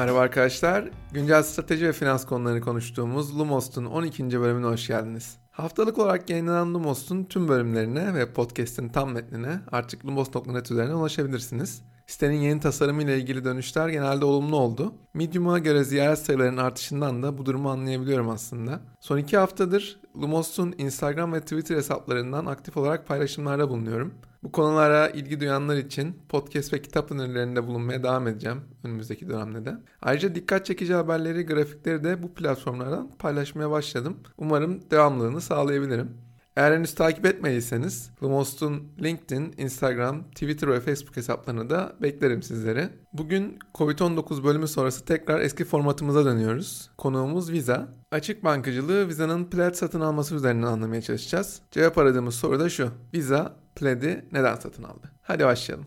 Merhaba arkadaşlar. Güncel strateji ve finans konularını konuştuğumuz Lumos'un 12. bölümüne hoş geldiniz. Haftalık olarak yayınlanan Lumos'un tüm bölümlerine ve podcast'in tam metnine artık lumos.net üzerine ulaşabilirsiniz. Sitenin yeni tasarımı ile ilgili dönüşler genelde olumlu oldu. Medium'a göre ziyaret sayılarının artışından da bu durumu anlayabiliyorum aslında. Son iki haftadır Lumos'un Instagram ve Twitter hesaplarından aktif olarak paylaşımlarda bulunuyorum. Bu konulara ilgi duyanlar için podcast ve kitap önerilerinde bulunmaya devam edeceğim önümüzdeki dönemde de. Ayrıca dikkat çekici haberleri, grafikleri de bu platformlardan paylaşmaya başladım. Umarım devamlılığını sağlayabilirim. Eğer henüz takip etmediyseniz Lumos'un LinkedIn, Instagram, Twitter ve Facebook hesaplarını da beklerim sizleri. Bugün Covid-19 bölümü sonrası tekrar eski formatımıza dönüyoruz. Konuğumuz Visa. Açık bankacılığı Visa'nın Plaid satın alması üzerinden anlamaya çalışacağız. Cevap aradığımız soru da şu. Visa Plaid'i neden satın aldı? Hadi başlayalım.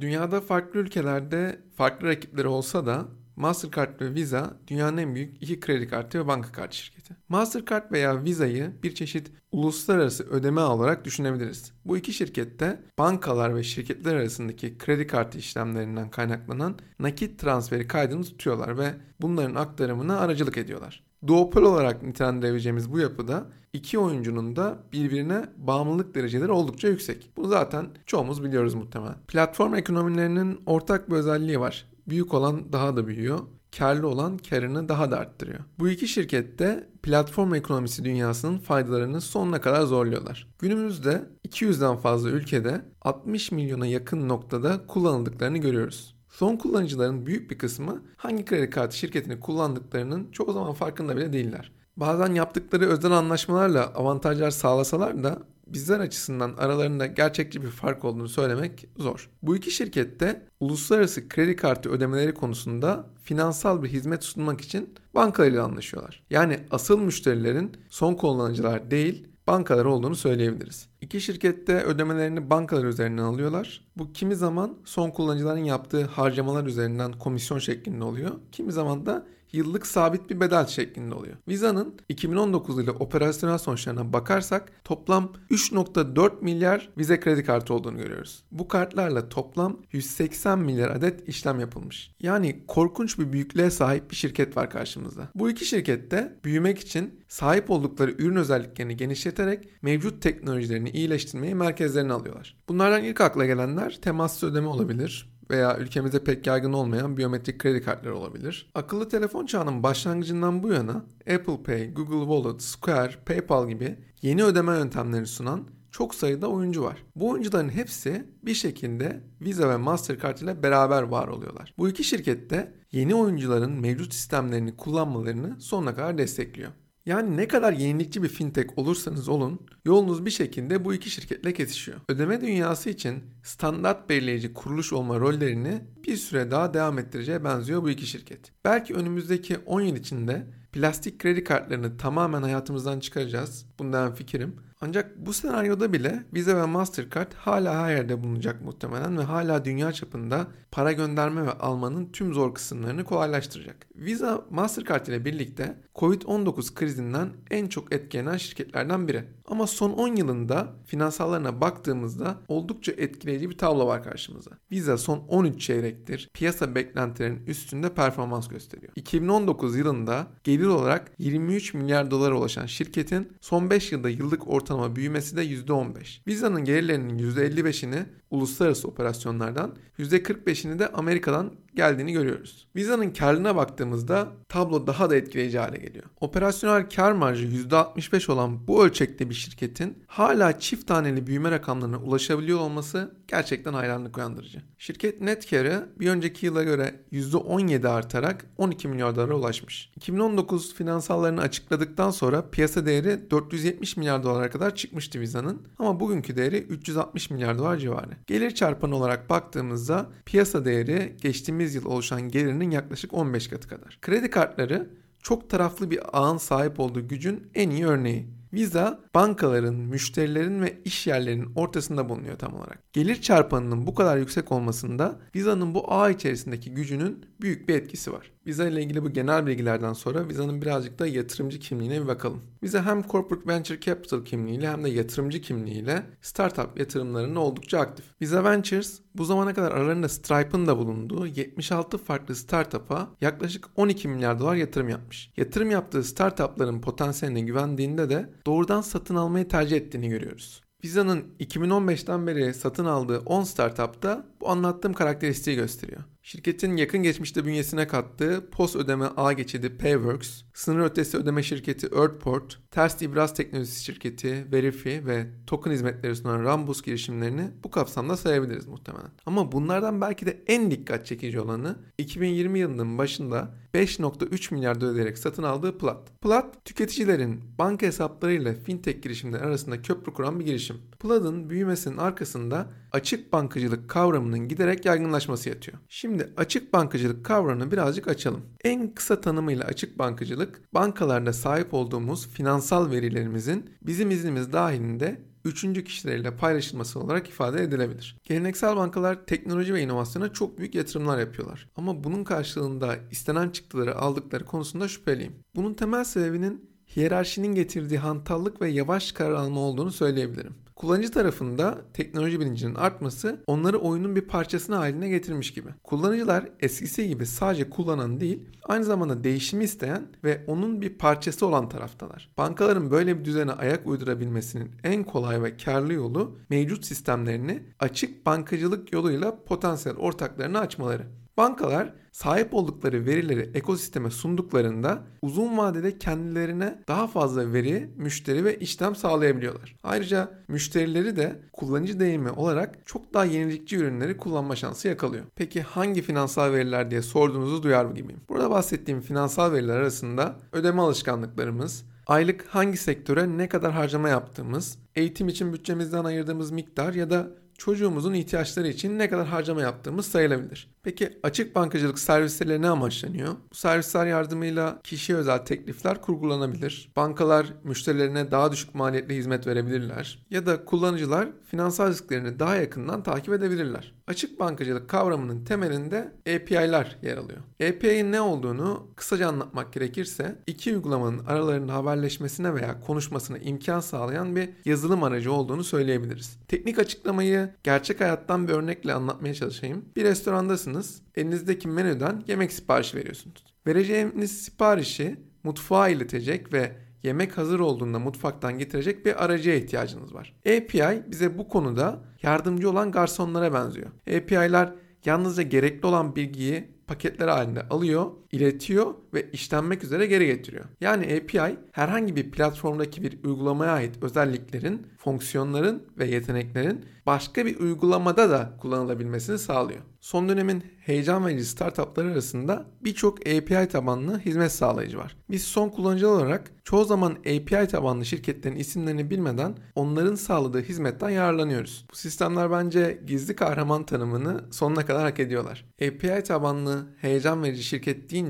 Dünyada farklı ülkelerde farklı rakipleri olsa da Mastercard ve Visa dünyanın en büyük iki kredi kartı ve banka kartı şirketi. Mastercard veya Visa'yı bir çeşit uluslararası ödeme olarak düşünebiliriz. Bu iki şirkette bankalar ve şirketler arasındaki kredi kartı işlemlerinden kaynaklanan nakit transferi kaydını tutuyorlar ve bunların aktarımına aracılık ediyorlar. Duopol olarak nitelendirebileceğimiz bu yapıda iki oyuncunun da birbirine bağımlılık dereceleri oldukça yüksek. Bunu zaten çoğumuz biliyoruz muhtemelen. Platform ekonomilerinin ortak bir özelliği var. Büyük olan daha da büyüyor. Karlı olan karını daha da arttırıyor. Bu iki şirket de platform ekonomisi dünyasının faydalarını sonuna kadar zorluyorlar. Günümüzde 200'den fazla ülkede 60 milyona yakın noktada kullanıldıklarını görüyoruz. Son kullanıcıların büyük bir kısmı hangi kredi kartı şirketini kullandıklarının çoğu zaman farkında bile değiller. Bazen yaptıkları özel anlaşmalarla avantajlar sağlasalar da bizler açısından aralarında gerçekçi bir fark olduğunu söylemek zor. Bu iki şirkette uluslararası kredi kartı ödemeleri konusunda finansal bir hizmet sunmak için bankalarıyla anlaşıyorlar. Yani asıl müşterilerin son kullanıcılar değil bankalar olduğunu söyleyebiliriz. İki şirkette ödemelerini bankalar üzerinden alıyorlar. Bu kimi zaman son kullanıcıların yaptığı harcamalar üzerinden komisyon şeklinde oluyor. Kimi zaman da yıllık sabit bir bedel şeklinde oluyor. Visa'nın 2019 ile operasyonel sonuçlarına bakarsak toplam 3.4 milyar vize kredi kartı olduğunu görüyoruz. Bu kartlarla toplam 180 milyar adet işlem yapılmış. Yani korkunç bir büyüklüğe sahip bir şirket var karşımızda. Bu iki şirkette büyümek için sahip oldukları ürün özelliklerini genişleterek mevcut teknolojilerini iyileştirmeyi merkezlerine alıyorlar. Bunlardan ilk akla gelenler temassız ödeme olabilir, veya ülkemizde pek yaygın olmayan biyometrik kredi kartları olabilir. Akıllı telefon çağının başlangıcından bu yana Apple Pay, Google Wallet, Square, PayPal gibi yeni ödeme yöntemlerini sunan çok sayıda oyuncu var. Bu oyuncuların hepsi bir şekilde Visa ve Mastercard ile beraber var oluyorlar. Bu iki şirket de yeni oyuncuların mevcut sistemlerini kullanmalarını sonuna kadar destekliyor. Yani ne kadar yenilikçi bir fintech olursanız olun yolunuz bir şekilde bu iki şirketle kesişiyor. Ödeme dünyası için standart belirleyici kuruluş olma rollerini bir süre daha devam ettireceğe benziyor bu iki şirket. Belki önümüzdeki 10 yıl içinde plastik kredi kartlarını tamamen hayatımızdan çıkaracağız. Bundan fikrim. Ancak bu senaryoda bile Visa ve Mastercard hala her yerde bulunacak muhtemelen ve hala dünya çapında para gönderme ve almanın tüm zor kısımlarını kolaylaştıracak. Visa, Mastercard ile birlikte Covid-19 krizinden en çok etkilenen şirketlerden biri. Ama son 10 yılında finansallarına baktığımızda oldukça etkileyici bir tablo var karşımıza. Visa son 13 çeyrektir piyasa beklentilerinin üstünde performans gösteriyor. 2019 yılında gelir olarak 23 milyar dolara ulaşan şirketin son 5 yılda yıllık ortalama büyümesi de %15. Visa'nın gelirlerinin %55'ini uluslararası operasyonlardan, %45'ini de Amerika'dan geldiğini görüyoruz. Visa'nın karlılığına baktığımızda tablo daha da etkileyici hale geliyor. Operasyonel kar marjı %65 olan bu ölçekte bir şirketin hala çift taneli büyüme rakamlarına ulaşabiliyor olması gerçekten hayranlık uyandırıcı. Şirket net karı bir önceki yıla göre %17 artarak 12 milyar dolara ulaşmış. 2019 finansallarını açıkladıktan sonra piyasa değeri 470 milyar dolara kadar çıkmıştı Visa'nın ama bugünkü değeri 360 milyar dolar civarı. Gelir çarpanı olarak baktığımızda piyasa değeri geçtiğimiz yıl oluşan gelirinin yaklaşık 15 katı kadar. Kredi kartları çok taraflı bir ağın sahip olduğu gücün en iyi örneği. Visa bankaların, müşterilerin ve iş yerlerinin ortasında bulunuyor tam olarak. Gelir çarpanının bu kadar yüksek olmasında Visa'nın bu ağ içerisindeki gücünün büyük bir etkisi var. Visa ile ilgili bu genel bilgilerden sonra Visa'nın birazcık da yatırımcı kimliğine bir bakalım. Visa hem Corporate Venture Capital kimliğiyle hem de yatırımcı kimliğiyle startup yatırımlarında oldukça aktif. Visa Ventures bu zamana kadar aralarında Stripe'ın da bulunduğu 76 farklı startup'a yaklaşık 12 milyar dolar yatırım yapmış. Yatırım yaptığı startupların potansiyeline güvendiğinde de doğrudan satın almayı tercih ettiğini görüyoruz. Visa'nın 2015'ten beri satın aldığı 10 startupta bu anlattığım karakteristiği gösteriyor. Şirketin yakın geçmişte bünyesine kattığı post ödeme ağ geçidi Payworks, sınır ötesi ödeme şirketi Earthport, ters ibraz teknolojisi şirketi Verifi ve token hizmetleri sunan Rambus girişimlerini bu kapsamda sayabiliriz muhtemelen. Ama bunlardan belki de en dikkat çekici olanı 2020 yılının başında 5.3 milyar ödeyerek satın aldığı Plat. Plat, tüketicilerin banka hesaplarıyla fintech girişimleri arasında köprü kuran bir girişim. Plat'ın büyümesinin arkasında açık bankacılık kavramının giderek yaygınlaşması yatıyor. Şimdi açık bankacılık kavramını birazcık açalım. En kısa tanımıyla açık bankacılık, bankalarda sahip olduğumuz finansal verilerimizin bizim iznimiz dahilinde üçüncü kişilerle paylaşılması olarak ifade edilebilir. Geleneksel bankalar teknoloji ve inovasyona çok büyük yatırımlar yapıyorlar. Ama bunun karşılığında istenen çıktıları aldıkları konusunda şüpheliyim. Bunun temel sebebinin hiyerarşinin getirdiği hantallık ve yavaş karar alma olduğunu söyleyebilirim. Kullanıcı tarafında teknoloji bilincinin artması onları oyunun bir parçasına haline getirmiş gibi. Kullanıcılar eskisi gibi sadece kullanan değil, aynı zamanda değişimi isteyen ve onun bir parçası olan taraftalar. Bankaların böyle bir düzene ayak uydurabilmesinin en kolay ve karlı yolu mevcut sistemlerini açık bankacılık yoluyla potansiyel ortaklarını açmaları. Bankalar sahip oldukları verileri ekosisteme sunduklarında uzun vadede kendilerine daha fazla veri, müşteri ve işlem sağlayabiliyorlar. Ayrıca müşterileri de kullanıcı deneyimi olarak çok daha yenilikçi ürünleri kullanma şansı yakalıyor. Peki hangi finansal veriler diye sorduğunuzu duyar gibiyim. Burada bahsettiğim finansal veriler arasında ödeme alışkanlıklarımız, aylık hangi sektöre ne kadar harcama yaptığımız, eğitim için bütçemizden ayırdığımız miktar ya da çocuğumuzun ihtiyaçları için ne kadar harcama yaptığımız sayılabilir. Peki açık bankacılık servisleriyle ne amaçlanıyor? Bu servisler yardımıyla kişiye özel teklifler kurgulanabilir. Bankalar müşterilerine daha düşük maliyetli hizmet verebilirler. Ya da kullanıcılar finansal risklerini daha yakından takip edebilirler. Açık bankacılık kavramının temelinde API'ler yer alıyor. API'nin ne olduğunu kısaca anlatmak gerekirse iki uygulamanın aralarında haberleşmesine veya konuşmasına imkan sağlayan bir yazılım aracı olduğunu söyleyebiliriz. Teknik açıklamayı gerçek hayattan bir örnekle anlatmaya çalışayım. Bir restorandasınız, elinizdeki menüden yemek siparişi veriyorsunuz. Vereceğiniz siparişi mutfağa iletecek ve yemek hazır olduğunda mutfaktan getirecek bir aracıya ihtiyacınız var. API bize bu konuda yardımcı olan garsonlara benziyor. API'ler yalnızca gerekli olan bilgiyi paketler halinde alıyor, iletiyor ve işlenmek üzere geri getiriyor. Yani API herhangi bir platformdaki bir uygulamaya ait özelliklerin, fonksiyonların ve yeteneklerin başka bir uygulamada da kullanılabilmesini sağlıyor. Son dönemin heyecan verici startupları arasında birçok API tabanlı hizmet sağlayıcı var. Biz son kullanıcı olarak çoğu zaman API tabanlı şirketlerin isimlerini bilmeden onların sağladığı hizmetten yararlanıyoruz. Bu sistemler bence gizli kahraman tanımını sonuna kadar hak ediyorlar. API tabanlı heyecan verici şirket deyince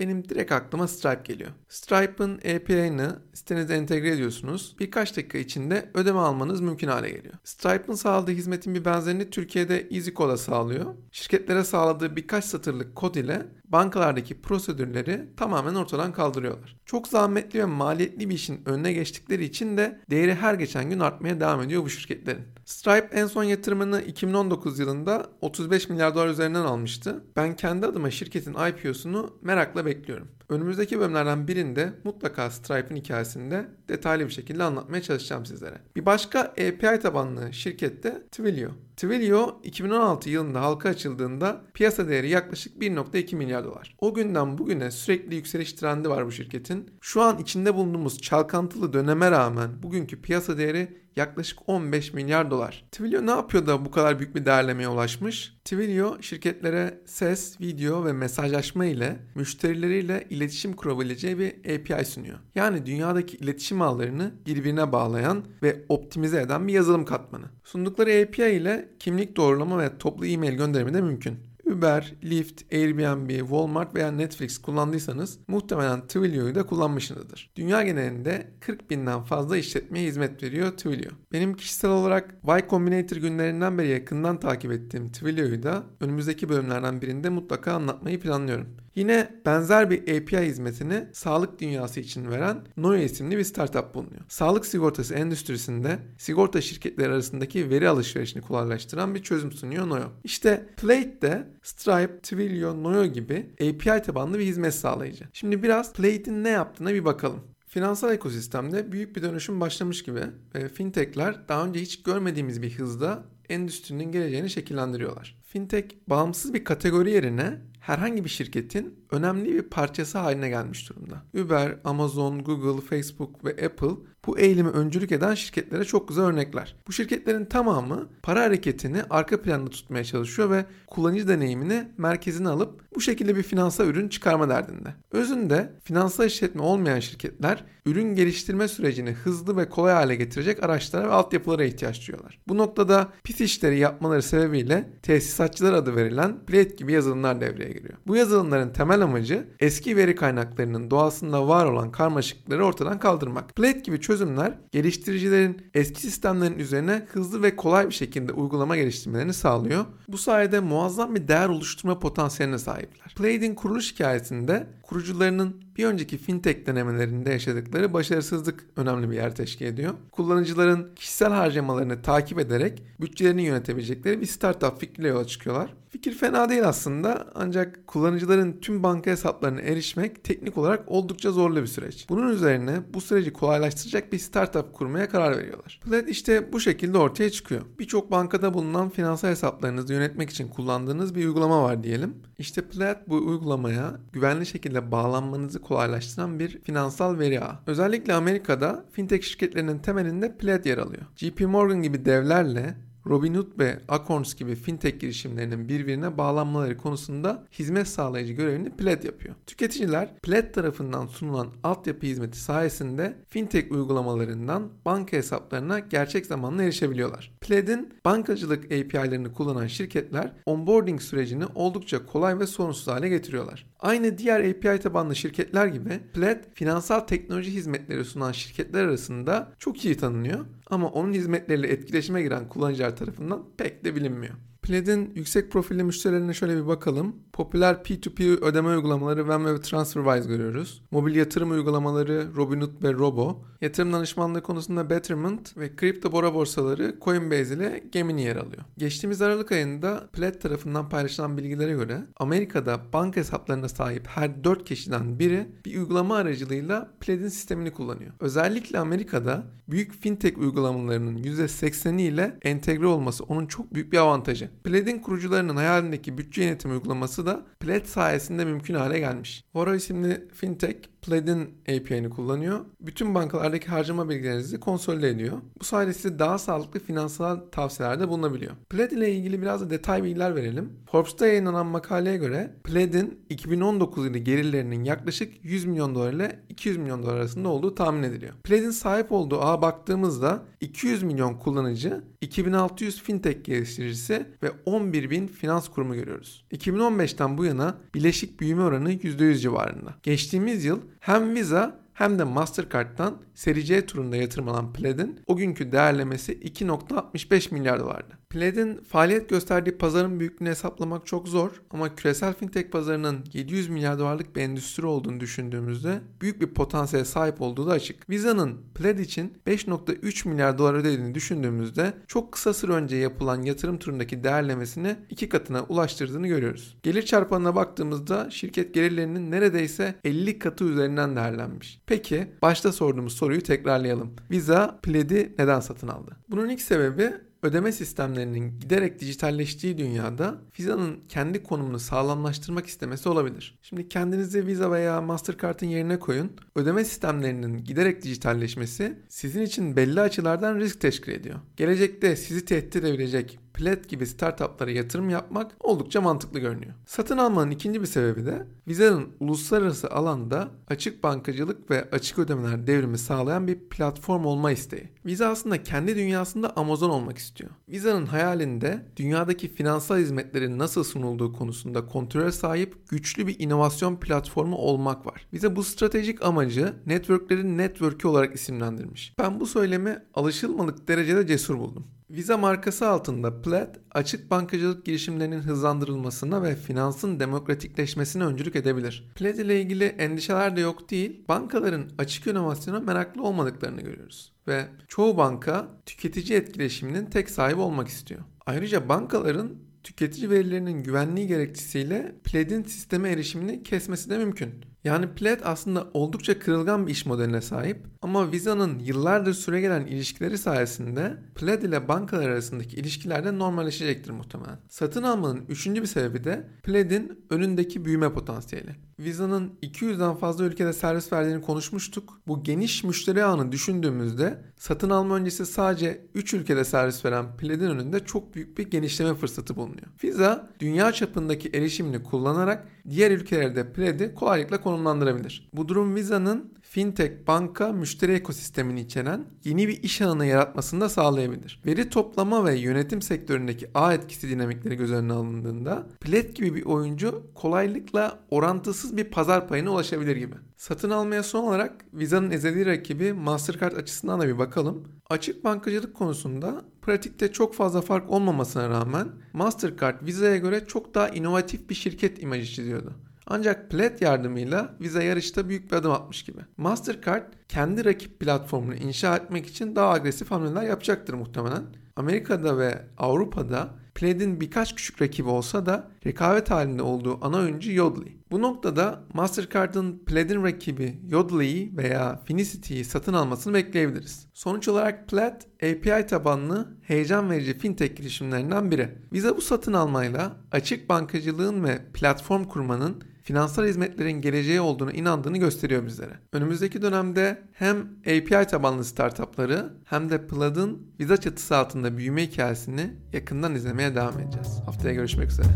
benim direkt aklıma Stripe geliyor. Stripe'ın API'ını sitenize entegre ediyorsunuz. Birkaç dakika içinde ödeme almanız mümkün hale geliyor. Stripe'ın sağladığı hizmetin bir benzerini Türkiye'de EasyCola sağlıyor. Şirketlere sağladığı birkaç satırlık kod ile bankalardaki prosedürleri tamamen ortadan kaldırıyorlar. Çok zahmetli ve maliyetli bir işin önüne geçtikleri için de değeri her geçen gün artmaya devam ediyor bu şirketlerin. Stripe en son yatırımını 2019 yılında 35 milyar dolar üzerinden almıştı. Ben kendi adıma şirketin IPO'sunu merakla bekliyorum. Önümüzdeki bölümlerden birinde mutlaka Stripe'ın hikayesinde detaylı bir şekilde anlatmaya çalışacağım sizlere. Bir başka API tabanlı şirkette Twilio. Twilio 2016 yılında halka açıldığında piyasa değeri yaklaşık 1.2 milyar dolar. O günden bugüne sürekli yükseliş trendi var bu şirketin. Şu an içinde bulunduğumuz çalkantılı döneme rağmen bugünkü piyasa değeri yaklaşık 15 milyar dolar. Twilio ne yapıyor da bu kadar büyük bir değerlemeye ulaşmış? Twilio şirketlere ses, video ve mesajlaşma ile müşterileriyle iletişim kurabileceği bir API sunuyor. Yani dünyadaki iletişim ağlarını birbirine bağlayan ve optimize eden bir yazılım katmanı. Sundukları API ile kimlik doğrulama ve toplu e-mail gönderimi de mümkün. Uber, Lyft, Airbnb, Walmart veya Netflix kullandıysanız muhtemelen Twilio'yu da kullanmışsınızdır. Dünya genelinde 40 binden fazla işletmeye hizmet veriyor Twilio. Benim kişisel olarak Y Combinator günlerinden beri yakından takip ettiğim Twilio'yu da önümüzdeki bölümlerden birinde mutlaka anlatmayı planlıyorum. Yine benzer bir API hizmetini sağlık dünyası için veren Noya isimli bir startup bulunuyor. Sağlık sigortası endüstrisinde sigorta şirketleri arasındaki veri alışverişini kolaylaştıran bir çözüm sunuyor Noyo. İşte Plate de Stripe, Twilio, Noyo gibi API tabanlı bir hizmet sağlayıcı. Şimdi biraz Plate'in ne yaptığına bir bakalım. Finansal ekosistemde büyük bir dönüşüm başlamış gibi ve fintechler daha önce hiç görmediğimiz bir hızda endüstrinin geleceğini şekillendiriyorlar. Fintech bağımsız bir kategori yerine herhangi bir şirketin önemli bir parçası haline gelmiş durumda. Uber, Amazon, Google, Facebook ve Apple bu eğilimi öncülük eden şirketlere çok güzel örnekler. Bu şirketlerin tamamı para hareketini arka planda tutmaya çalışıyor ve kullanıcı deneyimini merkezine alıp bu şekilde bir finansal ürün çıkarma derdinde. Özünde finansal işletme olmayan şirketler ürün geliştirme sürecini hızlı ve kolay hale getirecek araçlara ve altyapılara ihtiyaç duyuyorlar. Bu noktada pis işleri yapmaları sebebiyle tesisatçılar adı verilen Plate gibi yazılımlar devreye giriyor. Bu yazılımların temel amacı eski veri kaynaklarının doğasında var olan karmaşıklıkları ortadan kaldırmak. Plate gibi çözümler geliştiricilerin eski sistemlerin üzerine hızlı ve kolay bir şekilde uygulama geliştirmelerini sağlıyor. Bu sayede muazzam bir değer oluşturma potansiyeline sahipler. Plaid'in kuruluş hikayesinde kurucularının bir önceki fintech denemelerinde yaşadıkları başarısızlık önemli bir yer teşkil ediyor. Kullanıcıların kişisel harcamalarını takip ederek bütçelerini yönetebilecekleri bir startup fikriyle yola çıkıyorlar. Fikir fena değil aslında ancak kullanıcıların tüm banka hesaplarına erişmek teknik olarak oldukça zorlu bir süreç. Bunun üzerine bu süreci kolaylaştıracak bir startup kurmaya karar veriyorlar. Plaid işte bu şekilde ortaya çıkıyor. Birçok bankada bulunan finansal hesaplarınızı yönetmek için kullandığınız bir uygulama var diyelim. İşte Plaid bu uygulamaya güvenli şekilde bağlanmanızı kolaylaştıran bir finansal veri ağı. Özellikle Amerika'da fintech şirketlerinin temelinde Plaid yer alıyor. JP Morgan gibi devlerle Robinhood ve Acorns gibi fintech girişimlerinin birbirine bağlanmaları konusunda hizmet sağlayıcı görevini Plaid yapıyor. Tüketiciler Plaid tarafından sunulan altyapı hizmeti sayesinde fintech uygulamalarından banka hesaplarına gerçek zamanla erişebiliyorlar. Plaid'in bankacılık API'lerini kullanan şirketler onboarding sürecini oldukça kolay ve sorunsuz hale getiriyorlar. Aynı diğer API tabanlı şirketler gibi Plaid finansal teknoloji hizmetleri sunan şirketler arasında çok iyi tanınıyor ama onun hizmetleriyle etkileşime giren kullanıcılar tarafından pek de bilinmiyor. Plaid'in yüksek profilli müşterilerine şöyle bir bakalım. Popüler P2P ödeme uygulamaları Venmo ve TransferWise görüyoruz. Mobil yatırım uygulamaları Robinhood ve Robo. Yatırım danışmanlığı konusunda Betterment ve kripto bora borsaları Coinbase ile Gemini yer alıyor. Geçtiğimiz Aralık ayında Plaid tarafından paylaşılan bilgilere göre Amerika'da banka hesaplarına sahip her 4 kişiden biri bir uygulama aracılığıyla Plaid'in sistemini kullanıyor. Özellikle Amerika'da büyük fintech uygulamalarının %80'i ile entegre olması onun çok büyük bir avantajı. Plaid'in kurucularının hayalindeki bütçe yönetim uygulaması da Plaid sayesinde mümkün hale gelmiş. Voro isimli fintech Plaid'in API'ni kullanıyor. Bütün bankalardaki harcama bilgilerinizi konsolide ediyor. Bu sayede size daha sağlıklı finansal tavsiyelerde bulunabiliyor. Plaid ile ilgili biraz da detay bilgiler verelim. Forbes'ta yayınlanan makaleye göre Plaid'in 2019 yılı gelirlerinin yaklaşık 100 milyon dolar ile 200 milyon dolar arasında olduğu tahmin ediliyor. Plaid'in sahip olduğu ağa baktığımızda 200 milyon kullanıcı, 2600 fintech geliştiricisi ve 11 bin finans kurumu görüyoruz. 2015'ten bu yana bileşik büyüme oranı %100 civarında. Geçtiğimiz yıl hem Visa hem de Mastercard'dan seri C turunda yatırım alan Plaid'in o günkü değerlemesi 2.65 milyar dolardı. Plaid'in faaliyet gösterdiği pazarın büyüklüğünü hesaplamak çok zor ama küresel fintech pazarının 700 milyar dolarlık bir endüstri olduğunu düşündüğümüzde büyük bir potansiyele sahip olduğu da açık. Visa'nın Plaid için 5.3 milyar dolar ödediğini düşündüğümüzde çok kısa süre önce yapılan yatırım turundaki değerlemesini iki katına ulaştırdığını görüyoruz. Gelir çarpanına baktığımızda şirket gelirlerinin neredeyse 50 katı üzerinden değerlenmiş. Peki başta sorduğumuz soruyu tekrarlayalım. Visa Plaid'i neden satın aldı? Bunun ilk sebebi ödeme sistemlerinin giderek dijitalleştiği dünyada Visa'nın kendi konumunu sağlamlaştırmak istemesi olabilir. Şimdi kendinizi Visa veya Mastercard'ın yerine koyun. Ödeme sistemlerinin giderek dijitalleşmesi sizin için belli açılardan risk teşkil ediyor. Gelecekte sizi tehdit edebilecek Plaid gibi startuplara yatırım yapmak oldukça mantıklı görünüyor. Satın almanın ikinci bir sebebi de Visa'nın uluslararası alanda açık bankacılık ve açık ödemeler devrimi sağlayan bir platform olma isteği. Visa aslında kendi dünyasında Amazon olmak istiyor. Visa'nın hayalinde dünyadaki finansal hizmetlerin nasıl sunulduğu konusunda kontrole sahip güçlü bir inovasyon platformu olmak var. Visa bu stratejik amacı networklerin network'ü olarak isimlendirmiş. Ben bu söylemi alışılmadık derecede cesur buldum. Visa markası altında Plaid, açık bankacılık girişimlerinin hızlandırılmasına ve finansın demokratikleşmesine öncülük edebilir. Plaid ile ilgili endişeler de yok değil, bankaların açık inovasyona meraklı olmadıklarını görüyoruz. Ve çoğu banka tüketici etkileşiminin tek sahibi olmak istiyor. Ayrıca bankaların tüketici verilerinin güvenliği gerekçesiyle Plaid'in sisteme erişimini kesmesi de mümkün. Yani Plaid aslında oldukça kırılgan bir iş modeline sahip ama Visa'nın yıllardır süregelen ilişkileri sayesinde Plaid ile bankalar arasındaki ilişkiler de normalleşecektir muhtemelen. Satın almanın üçüncü bir sebebi de Plaid'in önündeki büyüme potansiyeli. Visa'nın 200'den fazla ülkede servis verdiğini konuşmuştuk. Bu geniş müşteri ağını düşündüğümüzde satın alma öncesi sadece 3 ülkede servis veren Plaid'in önünde çok büyük bir genişleme fırsatı bulunuyor. Visa dünya çapındaki erişimini kullanarak diğer ülkelerde Plaid'i kolaylıkla konumlandırabilir. Bu durum Visa'nın fintech, banka, müşteri ekosistemini içeren yeni bir iş alanı yaratmasını da sağlayabilir. Veri toplama ve yönetim sektöründeki ağ etkisi dinamikleri göz önüne alındığında Plaid gibi bir oyuncu kolaylıkla orantısız bir pazar payına ulaşabilir gibi. Satın almaya son olarak Visa'nın ezeli rakibi Mastercard açısından da bir bakalım. Açık bankacılık konusunda pratikte çok fazla fark olmamasına rağmen Mastercard Visa'ya göre çok daha inovatif bir şirket imajı çiziyordu. Ancak Plaid yardımıyla Visa yarışta büyük bir adım atmış gibi. Mastercard kendi rakip platformunu inşa etmek için daha agresif hamleler yapacaktır muhtemelen. Amerika'da ve Avrupa'da Plaid'in birkaç küçük rakibi olsa da rekabet halinde olduğu ana oyuncu Yodlee. Bu noktada Mastercard'ın Plaid'in rakibi Yodlee'yi veya Finicity'yi satın almasını bekleyebiliriz. Sonuç olarak Plaid, API tabanlı heyecan verici fintech girişimlerinden biri. Visa bu satın almayla açık bankacılığın ve platform kurmanın finansal hizmetlerin geleceği olduğunu inandığını gösteriyor bizlere. Önümüzdeki dönemde hem API tabanlı startupları hem de Plaid'ın Visa çatısı altında büyüme hikayesini yakından izlemeye devam edeceğiz. Haftaya görüşmek üzere.